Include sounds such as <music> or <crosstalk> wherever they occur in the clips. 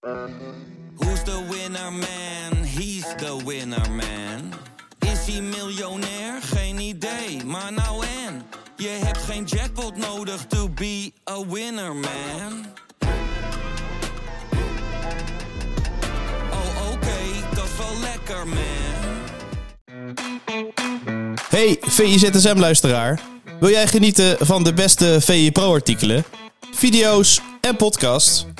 Who's the winner man? He's the winner man. Is hij miljonair? Geen idee, maar nou en. Je hebt geen jackpot nodig to be a winner man. Oh oké, dat is wel lekker man. Hey VIZSM-luisteraar. Wil jij genieten van de beste VI Pro-artikelen, video's en podcasts?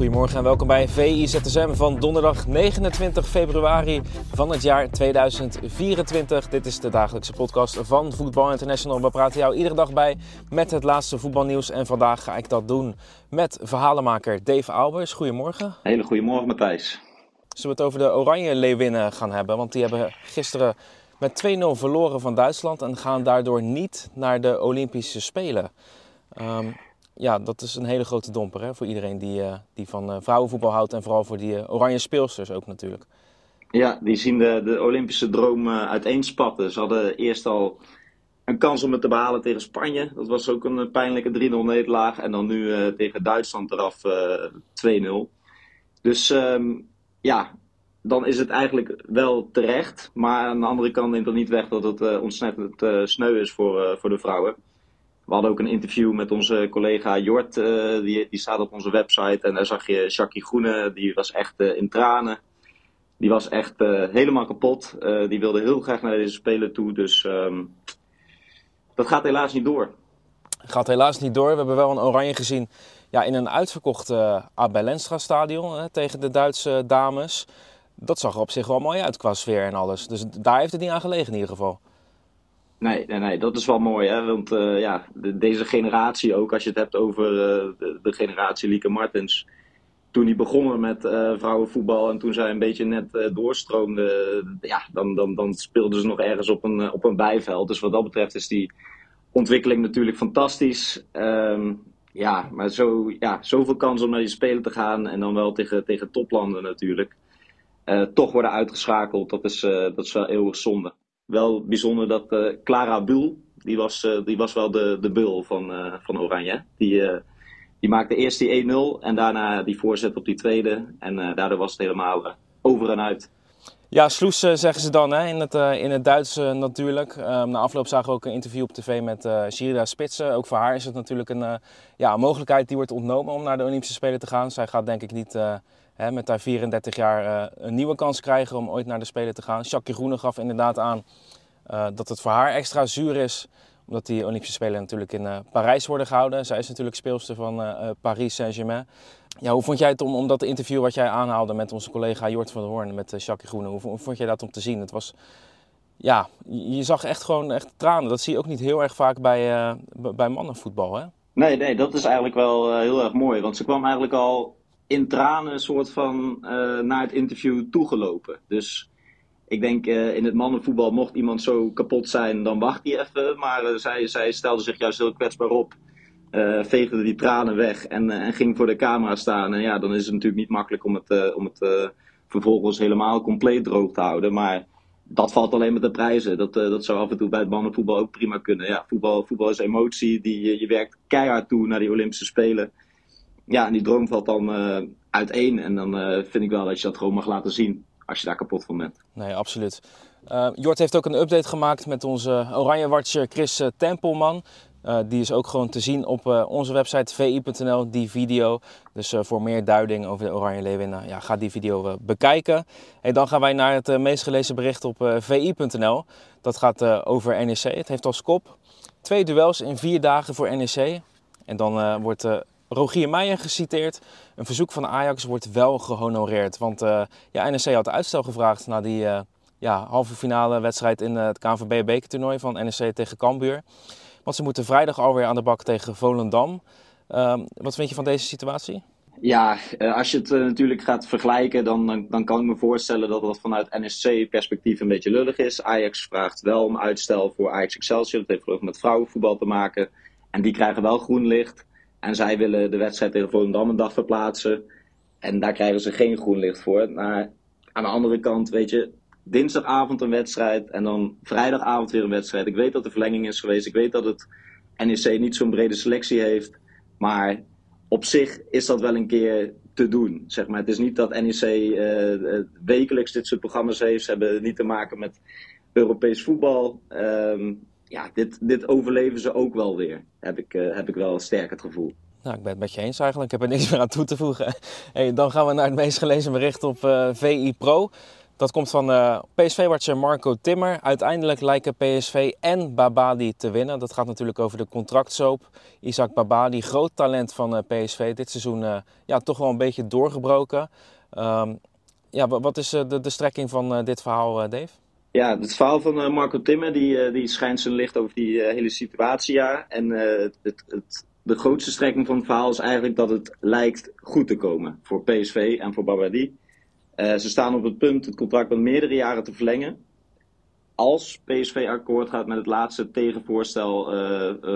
Goedemorgen en welkom bij VIZSM van donderdag 29 februari van het jaar 2024. Dit is de dagelijkse podcast van Voetbal International. We praten jou iedere dag bij met het laatste voetbalnieuws. En vandaag ga ik dat doen met verhalenmaker Dave Albers. Goedemorgen. Hele goedemorgen Matthijs. Zullen we het over de Oranje Leeuwinnen gaan hebben? Want die hebben gisteren met 2-0 verloren van Duitsland en gaan daardoor niet naar de Olympische Spelen. Ehm, ja, dat is een hele grote domper hè, voor iedereen die, eh, die van eh, vrouwenvoetbal houdt en vooral voor die eh, oranje speelsters ook natuurlijk. Ja, die zien de, de Olympische droom uh, uiteenspatten. Ze hadden eerst al een kans om het te behalen tegen Spanje. Dat was ook een pijnlijke 3-0 nederlaag. En dan nu tegen Duitsland eraf 2-0. Dus um, ja, dan is het eigenlijk wel terecht. Maar aan de andere kant neemt dat niet weg dat het ontzettend sneu is voor, voor de vrouwen. We hadden ook een interview met onze collega Jort, uh, die, die staat op onze website. En daar zag je Jackie Groene, die was echt uh, in tranen. Die was echt uh, helemaal kapot. die wilde heel graag naar deze Spelen toe. Dus um, dat gaat helaas niet door. Gaat helaas niet door. We hebben wel een oranje gezien ja, in een uitverkocht Abel Lenstra stadion hè, tegen de Duitse dames. Dat zag er op zich wel mooi uit qua sfeer en alles. Dus daar heeft het niet aan gelegen in ieder geval. Nee, nee, nee, dat is wel mooi. Hè? Want uh, ja, de, deze generatie ook, als je het hebt over uh, de, generatie Lieke Martens. Toen die begonnen met uh, vrouwenvoetbal en toen zij een beetje net doorstroomde, ja, dan, dan, dan speelden ze nog ergens op een, op een bijveld. Dus wat dat betreft is die ontwikkeling natuurlijk fantastisch. Um, ja, maar zo, ja, zoveel kans om naar die spelen te gaan en dan wel tegen, tegen toplanden natuurlijk. toch worden uitgeschakeld, dat is, dat is wel eeuwig zonde wel bijzonder dat uh, Clara Bul, die was, uh, die was wel de, de bul van, uh, van Oranje. Die, die maakte eerst die 1-0 en daarna die voorzet op die tweede. En daardoor was het helemaal over en uit. Ja, sloes zeggen ze dan hè? In, het, in het Duits natuurlijk. Um, na afloop zagen we ook een interview op tv met Shirida Spitsen. Ook voor haar is het natuurlijk een, ja, een mogelijkheid die wordt ontnomen om naar de Olympische Spelen te gaan. Zij gaat denk ik niet met haar 34 jaar uh, een nieuwe kans krijgen om ooit naar de Spelen te gaan. Jacques Groene gaf inderdaad aan uh, dat het voor haar extra zuur is omdat die Olympische Spelen natuurlijk in uh, Parijs worden gehouden. Zij is natuurlijk speelster van uh, Paris Saint-Germain. Ja, hoe vond jij het om, om dat interview wat jij aanhaalde met onze collega Jort van der Hoorn, met uh, Jacques Groene, hoe, hoe, vond jij dat om te zien? Het was, ja, je zag echt gewoon echt tranen. Dat zie je ook niet heel erg vaak bij, bij mannenvoetbal, hè? Nee, nee, dat is eigenlijk wel heel erg mooi. Want ze kwam eigenlijk al in tranen soort van naar het interview toegelopen. Dus ik denk uh, in het mannenvoetbal, mocht iemand zo kapot zijn, dan wacht hij even. Maar uh, zij, zij stelde zich juist heel kwetsbaar op. Veegde die tranen weg en, en ging voor de camera staan. En ja, dan is het natuurlijk niet makkelijk om het, om het vervolgens helemaal compleet droog te houden. Maar dat valt alleen met de prijzen. Dat, dat zou af en toe bij het mannenvoetbal ook prima kunnen. Ja, voetbal, voetbal is emotie. Die, je werkt keihard toe naar die Olympische Spelen. Ja, en die droom valt dan uiteen. En dan vind ik wel dat je dat gewoon mag laten zien als je daar kapot van bent. Nee, absoluut. Uh, Jort heeft ook een update gemaakt met onze Oranje Watcher Chris Tempelman. Die is ook gewoon te zien op onze website vi.nl, die video. Dus voor meer duiding over de Oranje Leeuwinnen, ja, ga die video bekijken. En dan gaan wij naar het meest gelezen bericht op vi.nl. Dat gaat over NEC. Het heeft als kop twee duels in vier dagen voor NEC. En dan wordt Rogier Meijer geciteerd. Een verzoek van Ajax wordt wel gehonoreerd. Want uh, ja, NEC had uitstel gevraagd na die uh, ja, halve finale wedstrijd in het KNVB bekertoernooi van NEC tegen Cambuur. Want ze moeten vrijdag alweer aan de bak tegen Volendam. Uh, wat vind je van deze situatie? Ja, als je het natuurlijk gaat vergelijken, dan, dan kan ik me voorstellen dat dat vanuit NSC-perspectief een beetje lullig is. Ajax vraagt wel om uitstel voor Ajax Excelsior. Dat heeft ik met vrouwenvoetbal te maken. En die krijgen wel groen licht. En zij willen de wedstrijd tegen Volendam een dag verplaatsen. En daar krijgen ze geen groen licht voor. Maar aan de andere kant, weet je, dinsdagavond een wedstrijd en dan vrijdagavond weer een wedstrijd. Ik weet dat de verlenging is geweest. Ik weet dat het NEC niet zo'n brede selectie heeft. Maar op zich is dat wel een keer te doen. Zeg maar. Het is niet dat NEC uh, wekelijks dit soort programma's heeft. Ze hebben niet te maken met Europees voetbal. Um, ja, dit, dit overleven ze ook wel weer. Heb ik, uh, heb ik wel sterk het gevoel. Nou, ik ben het met je eens eigenlijk. Ik heb er niks meer aan toe te voegen. <laughs> Hey, dan gaan we naar het meest gelezen bericht op uh, VI Pro. Dat komt van uh, PSV-watcher Marco Timmer. Uiteindelijk lijken PSV en Babadi te winnen. Dat gaat natuurlijk over de contractsoop. Isaac Babadi, groot talent van PSV. Dit seizoen ja, toch wel een beetje doorgebroken. Um, ja, wat is de, de strekking van dit verhaal, Dave? Ja, het verhaal van Marco Timmer die, die schijnt zijn licht over die hele situatie. Ja. En het, het, de grootste strekking van het verhaal is eigenlijk dat het lijkt goed te komen voor PSV en voor Babadi. Ze staan op het punt het contract met meerdere jaren te verlengen. Als PSV akkoord gaat met het laatste tegenvoorstel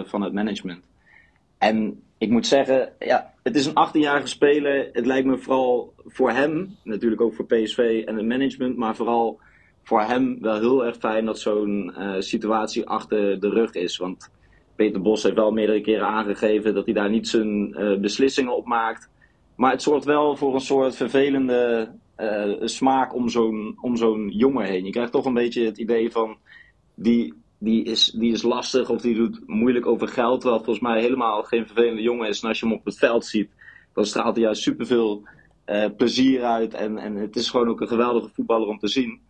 van het management. En ik moet zeggen, ja, het is een 18-jarige speler. Het lijkt me vooral voor hem, natuurlijk ook voor PSV en het management, maar vooral voor hem wel heel erg fijn dat zo'n situatie achter de rug is. Want Peter Bos heeft wel meerdere keren aangegeven dat hij daar niet zijn beslissingen op maakt. Maar het zorgt wel voor een soort vervelende uh, smaak om zo'n, om zo'n jongen heen. Je krijgt toch een beetje het idee van die, die, is, die is lastig of die doet moeilijk over geld. Terwijl volgens mij helemaal geen vervelende jongen is. En als je hem op het veld ziet, dan straalt hij juist superveel plezier uit. En, en het is gewoon ook een geweldige voetballer om te zien.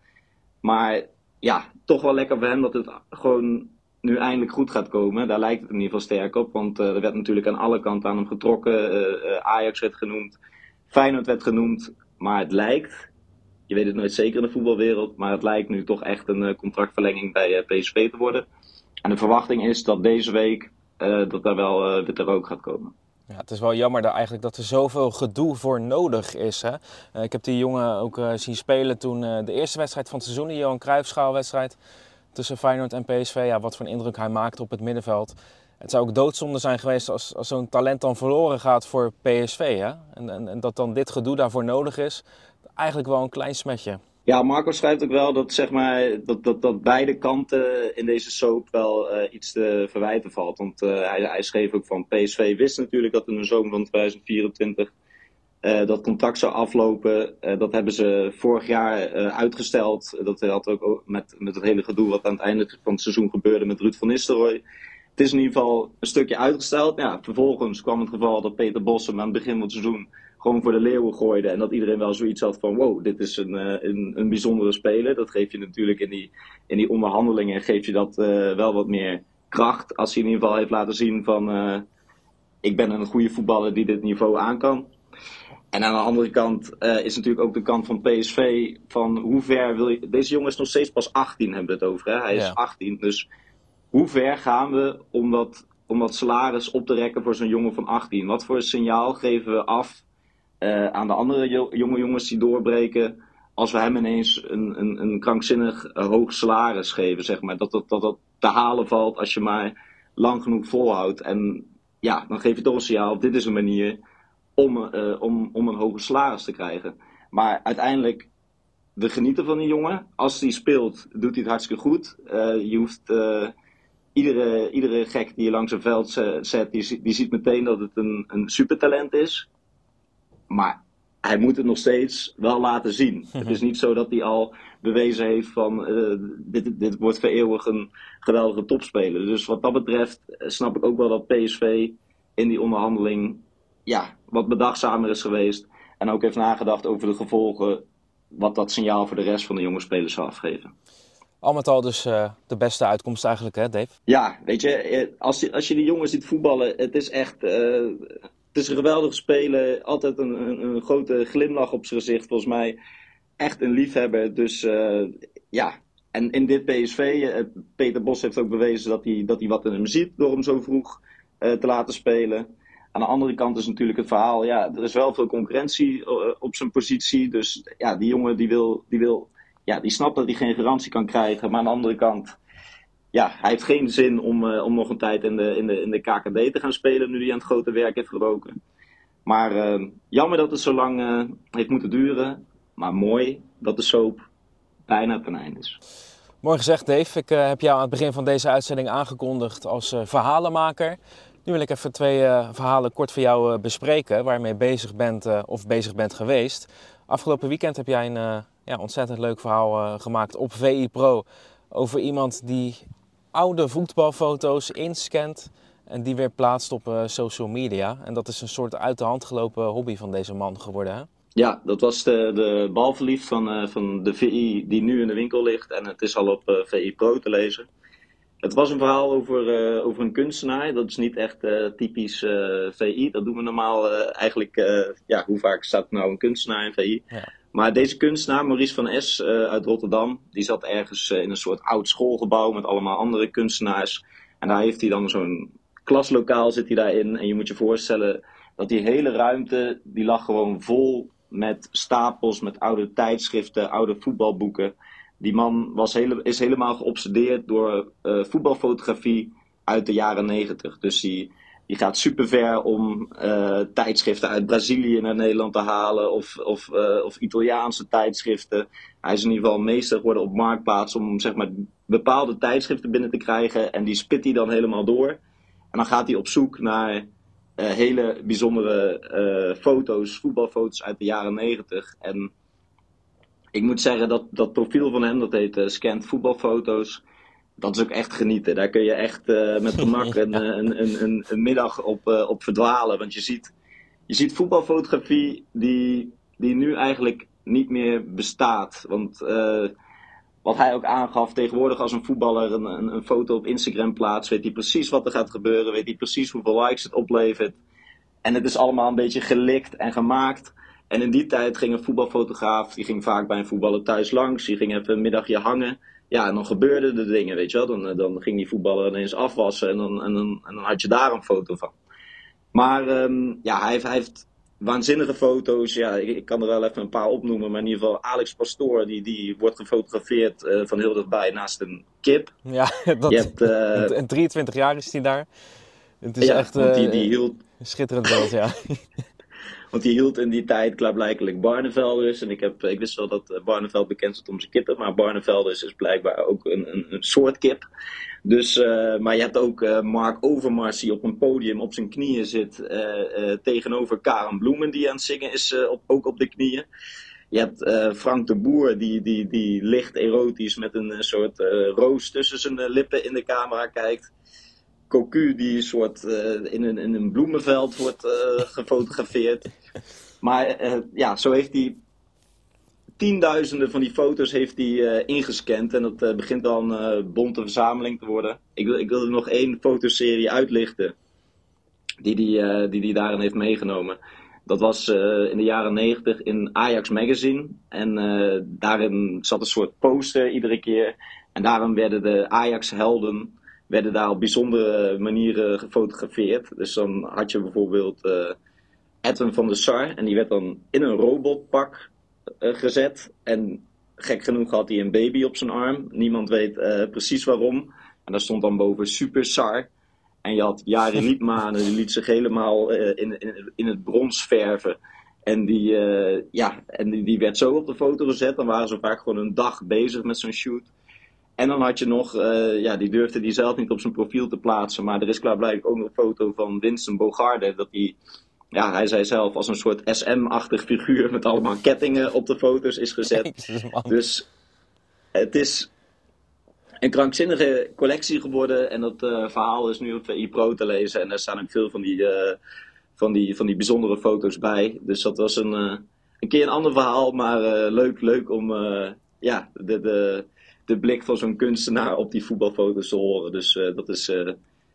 Maar ja, toch wel lekker voor hem dat het gewoon nu eindelijk goed gaat komen. Daar lijkt het in ieder geval sterk op. Want uh, er werd natuurlijk aan alle kanten aan hem getrokken. Ajax werd genoemd. Feyenoord werd genoemd. Maar het lijkt, je weet het nooit zeker in de voetbalwereld, maar het lijkt nu toch echt een contractverlenging bij PSV te worden. En de verwachting is dat deze week dat daar wel witte rook gaat komen. Ja, het is wel jammer dat, eigenlijk dat er zoveel gedoe voor nodig is. Hè? ik heb die jongen ook zien spelen toen de eerste wedstrijd van het seizoen, de Johan Cruijffschaalwedstrijd tussen Feyenoord en PSV. Ja, wat voor een indruk hij maakte op het middenveld. Het zou ook doodzonde zijn geweest als, als zo'n talent dan verloren gaat voor PSV. Hè? En, en, en, dat dan dit gedoe daarvoor nodig is. Eigenlijk wel een klein smetje. Ja, Marco schrijft ook wel dat, zeg maar, dat, dat, dat beide kanten in deze soap wel uh, iets te verwijten valt. Want uh, hij, hij, schreef ook van PSV wist natuurlijk dat in de zomer van 2024 uh, dat contract zou aflopen. dat hebben ze vorig jaar uitgesteld. Dat had ook met, met het hele gedoe wat aan het einde van het seizoen gebeurde met Ruud van Nistelrooy het is in ieder geval een stukje uitgesteld. Ja, vervolgens kwam het geval dat Peter Bossem aan het begin van het seizoen gewoon voor de leeuwen gooide. En dat iedereen wel zoiets had van wow, dit is een, uh, een, een, bijzondere speler. Dat geef je natuurlijk in die, in die onderhandelingen geef je dat uh, wel wat meer kracht. Als hij in ieder geval heeft laten zien van uh, ik ben een goede voetballer die dit niveau aan kan. En aan de andere kant is natuurlijk ook de kant van PSV van hoe ver wil je... Deze jongen is nog steeds pas 18 hebben we het over. Hè? Hij is ja. 18, dus hoe ver gaan we om dat, om dat salaris op te rekken voor zo'n jongen van 18? Wat voor signaal geven we af uh, aan de andere jo jonge jongens die doorbreken als we hem ineens een, een, een krankzinnig uh, hoog salaris geven, zeg maar. Dat dat, dat dat te halen valt als je maar lang genoeg volhoudt. En ja, dan geef je toch een signaal, dit is een manier om, uh, om, om een hoger salaris te krijgen. Maar uiteindelijk, we genieten van die jongen. Als hij speelt, doet hij het hartstikke goed. je hoeft iedere, iedere gek die je langs een veld zet, die, die ziet meteen dat het een, een supertalent is. Maar hij moet het nog steeds wel laten zien. <laughs> Het is niet zo dat hij al bewezen heeft van uh, dit, dit wordt voor eeuwig een geweldige topspeler. Dus wat dat betreft eh, snap ik ook wel dat PSV in die onderhandeling ja, wat bedachtzamer is geweest. En ook heeft nagedacht over de gevolgen wat dat signaal voor de rest van de jonge spelers zou afgeven. Al met al dus uh, de beste uitkomst eigenlijk, hè Dave? Ja, weet je, eh, als je, als je die jongens ziet voetballen, het is echt... Uh, het is een geweldig spelen, altijd een, een, een, grote glimlach op zijn gezicht, volgens mij. Echt een liefhebber, dus uh, ja. En in dit PSV, Peter Bos heeft ook bewezen dat hij, dat hij wat in hem ziet door hem zo vroeg te laten spelen. aan de andere kant is natuurlijk het verhaal, ja, er is wel veel concurrentie op zijn positie. Dus ja, die jongen die wil, die wil, ja, die snapt dat hij geen garantie kan krijgen. Maar aan de andere kant, ja, hij heeft geen zin om, om nog een tijd in de, in, de, in de KKD te gaan spelen nu hij aan het grote werk heeft geroken. Maar jammer dat het zo lang heeft moeten duren. Maar mooi dat de soap bijna ten einde is. Mooi gezegd, Dave. Ik heb jou aan het begin van deze uitzending aangekondigd als verhalenmaker. Nu wil ik even twee verhalen kort voor jou bespreken, waar je bezig bent of bezig bent geweest. Afgelopen weekend heb jij een ja, ontzettend leuk verhaal gemaakt op VI Pro over iemand die oude voetbalfoto's inscant en die weer plaatst op social media. En dat is een soort uit de hand gelopen hobby van deze man geworden. Hè? Ja, dat was de, de balverliefd van, uh, van de VI die nu in de winkel ligt. En het is al op uh, eh, VI Pro te lezen. Het was een verhaal over, over een kunstenaar. Dat is niet echt typisch VI. Dat doen we normaal eigenlijk. ja, hoe vaak staat nou een kunstenaar in VI? Ja. Maar deze kunstenaar, Maurice van S. uit Rotterdam, die zat ergens in een soort oud schoolgebouw met allemaal andere kunstenaars. En daar heeft hij dan zo'n klaslokaal zit hij daarin. En je moet je voorstellen dat die hele ruimte, die lag gewoon vol met stapels, met oude tijdschriften, oude voetbalboeken. Die man was hele, is helemaal geobsedeerd door uh, voetbalfotografie uit de jaren negentig. Dus die, die gaat super ver om uh, tijdschriften uit Brazilië naar Nederland te halen. Of, of, uh, of Italiaanse tijdschriften. Hij is in ieder geval meester geworden op marktplaats om zeg maar, bepaalde tijdschriften binnen te krijgen. En die spit hij dan helemaal door. En dan gaat hij op zoek naar uh, hele bijzondere foto's, voetbalfoto's uit de jaren 90. En ik moet zeggen dat dat profiel van hem, dat heet Scant Voetbalfoto's. Dat is ook echt genieten. Daar kun je echt met gemak <laughs> een, een, een, een, middag op, op verdwalen. Want je ziet, je ziet voetbalfotografie die, die nu eigenlijk niet meer bestaat. Want wat hij ook aangaf, tegenwoordig als een voetballer een, een, een, foto op Instagram plaatst, weet hij precies wat er gaat gebeuren, weet hij precies hoeveel likes het oplevert. En het is allemaal een beetje gelikt en gemaakt. En in die tijd ging een voetbalfotograaf, die ging vaak bij een voetballer thuis langs, die ging even een middagje hangen. Ja, en dan gebeurden de dingen, weet je wel. Dan, dan ging die voetballer ineens afwassen en dan, en dan, en dan had je daar een foto van. Maar um, ja, hij, hij heeft waanzinnige foto's. Ja, ik, ik, kan er wel even een paar opnoemen. Maar in ieder geval Alex Pastoor, die, die wordt gefotografeerd uh, van heel dichtbij naast een kip. Ja, <laughs> dat, je hebt, uh, en 23 jaar is hij daar. Het is ja, echt uh, die, die hield... schitterend beeld, ja. <laughs> want die hield in die tijd klaarblijkelijk Barnevelders. En ik, heb, ik wist wel dat Barneveld bekend stond om zijn kippen. Maar Barnevelders is blijkbaar ook een, een, een soort kip. Dus, uh, maar je hebt ook uh, Mark Overmars die op een podium op zijn knieën zit tegenover Karen Bloemen die aan het zingen is, op, ook op de knieën. Je hebt Frank de Boer die, die, die licht erotisch met een soort roos tussen zijn lippen in de camera kijkt. Cocu die een soort in, een, in een bloemenveld wordt gefotografeerd. Maar ja, zo heeft hij tienduizenden van die foto's heeft hij ingescand. En dat begint dan een bonte verzameling te worden. Ik wil, ik wil er nog één fotoserie uitlichten. Die die, uh, die, die daarin heeft meegenomen. Dat was in de jaren negentig in Ajax Magazine. En daarin zat een soort poster iedere keer. En daarom werden de Ajax-helden werden daar op bijzondere manieren gefotografeerd. Dus dan had je bijvoorbeeld Edwin van der Sar. En die werd dan in een robotpak uh, gezet. En gek genoeg had hij een baby op zijn arm. Niemand weet uh, precies waarom. En daar stond dan boven Super Sar. En je had Jari <laughs> Liedmanen, die liet zich helemaal uh, in, in, in, het brons verven. En, die, ja, en die, die, werd zo op de foto gezet. Dan waren ze vaak gewoon een dag bezig met zo'n shoot. En dan had je nog, ja, die durfde die zelf niet op zijn profiel te plaatsen. Maar er is klaarblijkelijk ook nog een foto van Winston Bogarde. Dat hij ja, hij zei zelf als een soort SM-achtig figuur met allemaal kettingen op de foto's is gezet. dus het is een krankzinnige collectie geworden en dat uh, verhaal is nu op VI Pro te lezen en daar staan ook veel van die, uh, van die, van die bijzondere foto's bij. Dus dat was een, een keer een ander verhaal, maar leuk, leuk om ja, de, de, de blik van zo'n kunstenaar op die voetbalfoto's te horen. Dus dat is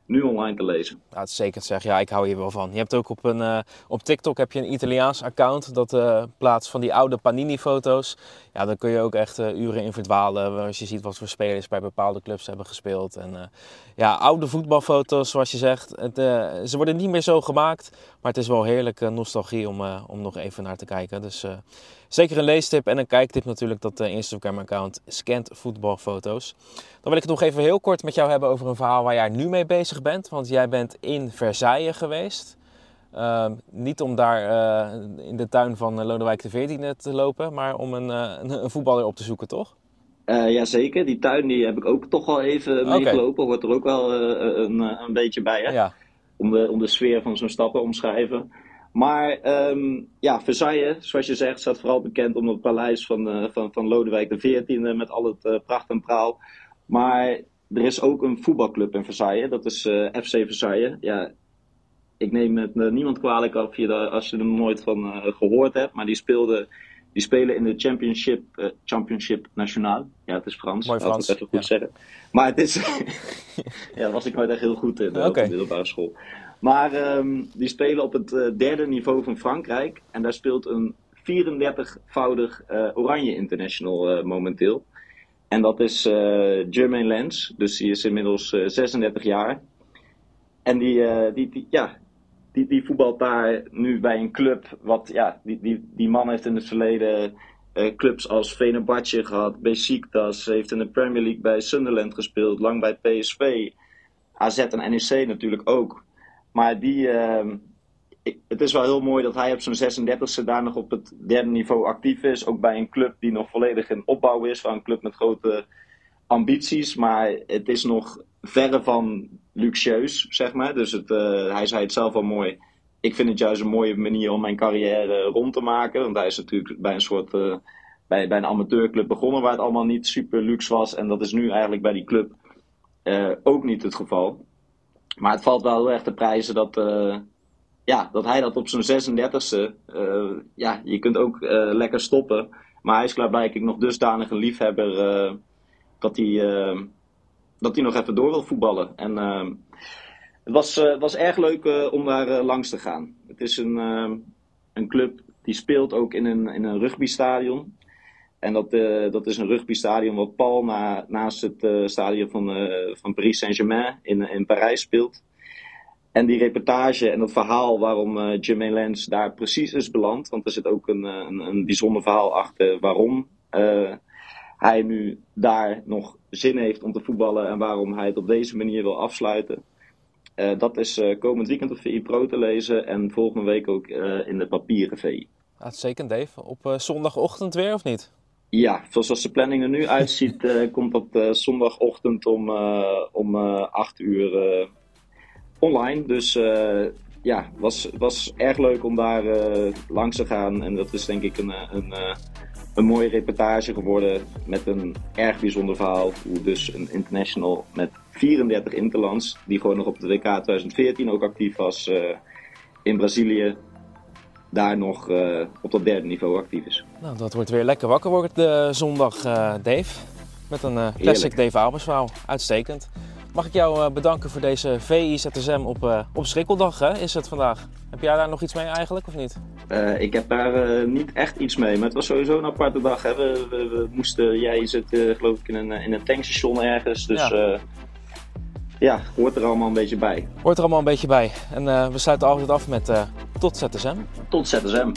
nu online te lezen. Ja, zeker zeggen. Ja, ik hou hier wel van. Je hebt ook op, een, uh, op TikTok heb je een Italiaans account dat uh, plaatst van die oude Panini-foto's. Ja, dan kun je ook echt uren in verdwalen als je ziet wat voor spelers bij bepaalde clubs hebben gespeeld. En ja, oude voetbalfoto's, zoals je zegt. Het, ze worden niet meer zo gemaakt, maar het is wel heerlijke nostalgie om, om nog even naar te kijken. Dus zeker een leestip en een kijktip natuurlijk dat Instagram-account scant voetbalfoto's. Dan wil ik het nog even heel kort met jou hebben over een verhaal waar jij nu mee bezig bent. Want jij bent in Versailles geweest. Uh, niet om daar uh, in de tuin van Lodewijk XIV te lopen, maar om een, uh, een, voetballer op te zoeken, toch? Jazeker, die tuin die heb ik ook toch wel even okay. meegelopen. Hoort er ook wel een, een beetje bij, hè? Ja. Om, de, sfeer van zo'n stad te omschrijven. Maar um, ja, Versailles, zoals je zegt, staat vooral bekend om het paleis van, van, van Lodewijk XIV met al het pracht en praal. Maar er is ook een voetbalclub in Versailles, dat is uh, FC Versailles. Ja, ik neem het uh, niemand kwalijk af als je er nooit van uh, gehoord hebt, maar die, speelde, die spelen in de Championship, Championship Nationaal. Ja, het is Frans, Mooi Frans. ik het even goed ja. zeggen. Maar het is, <laughs> ja, was ik nooit echt heel goed in okay. op de middelbare school. Maar um, die spelen op het derde niveau van Frankrijk en daar speelt een 34-voudig Oranje International momenteel. En dat is Jermaine Lens. Dus die is inmiddels uh, eh, 36 jaar. En die, die, die, ja, die, die voetbalt daar nu bij een club. Wat, ja, die, die, die man heeft in het verleden clubs als Fenerbahce gehad. Besiktas. Heeft in de Premier League bij Sunderland gespeeld. Lang bij PSV. AZ en NEC natuurlijk ook. Maar die, ehm, het is wel heel mooi dat hij op zijn 36e daar nog op het derde niveau actief is. Ook bij een club die nog volledig in opbouw is. Van een club met grote ambities. Maar het is nog verre van luxueus, zeg maar. Dus het, uh, hij zei het zelf al mooi. Ik vind het juist een mooie manier om mijn carrière rond te maken. Want hij is natuurlijk bij een soort. Uh, bij, bij een amateurclub begonnen waar het allemaal niet super luxe was. En dat is nu eigenlijk bij die club uh, ook niet het geval. Maar het valt wel erg te prijzen dat, ja, dat hij dat op zijn 36e, uh, ja, je kunt ook lekker stoppen. Maar hij is klaarblijkelijk nog dusdanig een liefhebber dat, hij, dat hij nog even door wil voetballen. En het was, was erg leuk om daar langs te gaan. Het is een, een club die speelt ook in een, in een rugbystadion. En dat, dat is een rugbystadion wat pal na, naast het stadion van, van Paris Saint-Germain in, in Parijs speelt. En die reportage en het verhaal waarom uh, Jermaine Lens daar precies is beland. Want er zit ook een, eh, een, een bijzonder verhaal achter waarom hij nu daar nog zin heeft om te voetballen. En waarom hij het op deze manier wil afsluiten. Uh, dat is komend weekend op VI Pro te lezen. En volgende week ook in de papieren VI. Uitstekend Dave. Op zondagochtend weer of niet? Ja, zoals de planning er nu uitziet, <laughs> komt dat zondagochtend om, om 8 uur online. Dus ja, was, was erg leuk om daar langs te gaan. En dat is denk ik een, een, een, eh, mooie reportage geworden met een erg bijzonder verhaal. Hoe dus een international met 34 interlands, die gewoon nog op de WK 2014 ook actief was uh, in Brazilië, daar nog uh, op dat derde niveau actief is. Nou, dat wordt weer lekker wakker wordt de zondag, uh, Dave. Met een classic Dave Albers verhaal. Uitstekend. Mag ik jou eh, bedanken voor deze VI-ZSM op, op Schrikkeldag, hè, is het vandaag. Heb jij daar nog iets mee eigenlijk, of niet? Uh, ik heb daar niet echt iets mee, maar het was sowieso een aparte dag. Hè. We, we, we moesten, jij zit geloof ik in een, in een tankstation ergens, dus ja. ja. hoort er allemaal een beetje bij. Hoort er allemaal een beetje bij. En we sluiten altijd af met tot ZSM. Tot ZSM.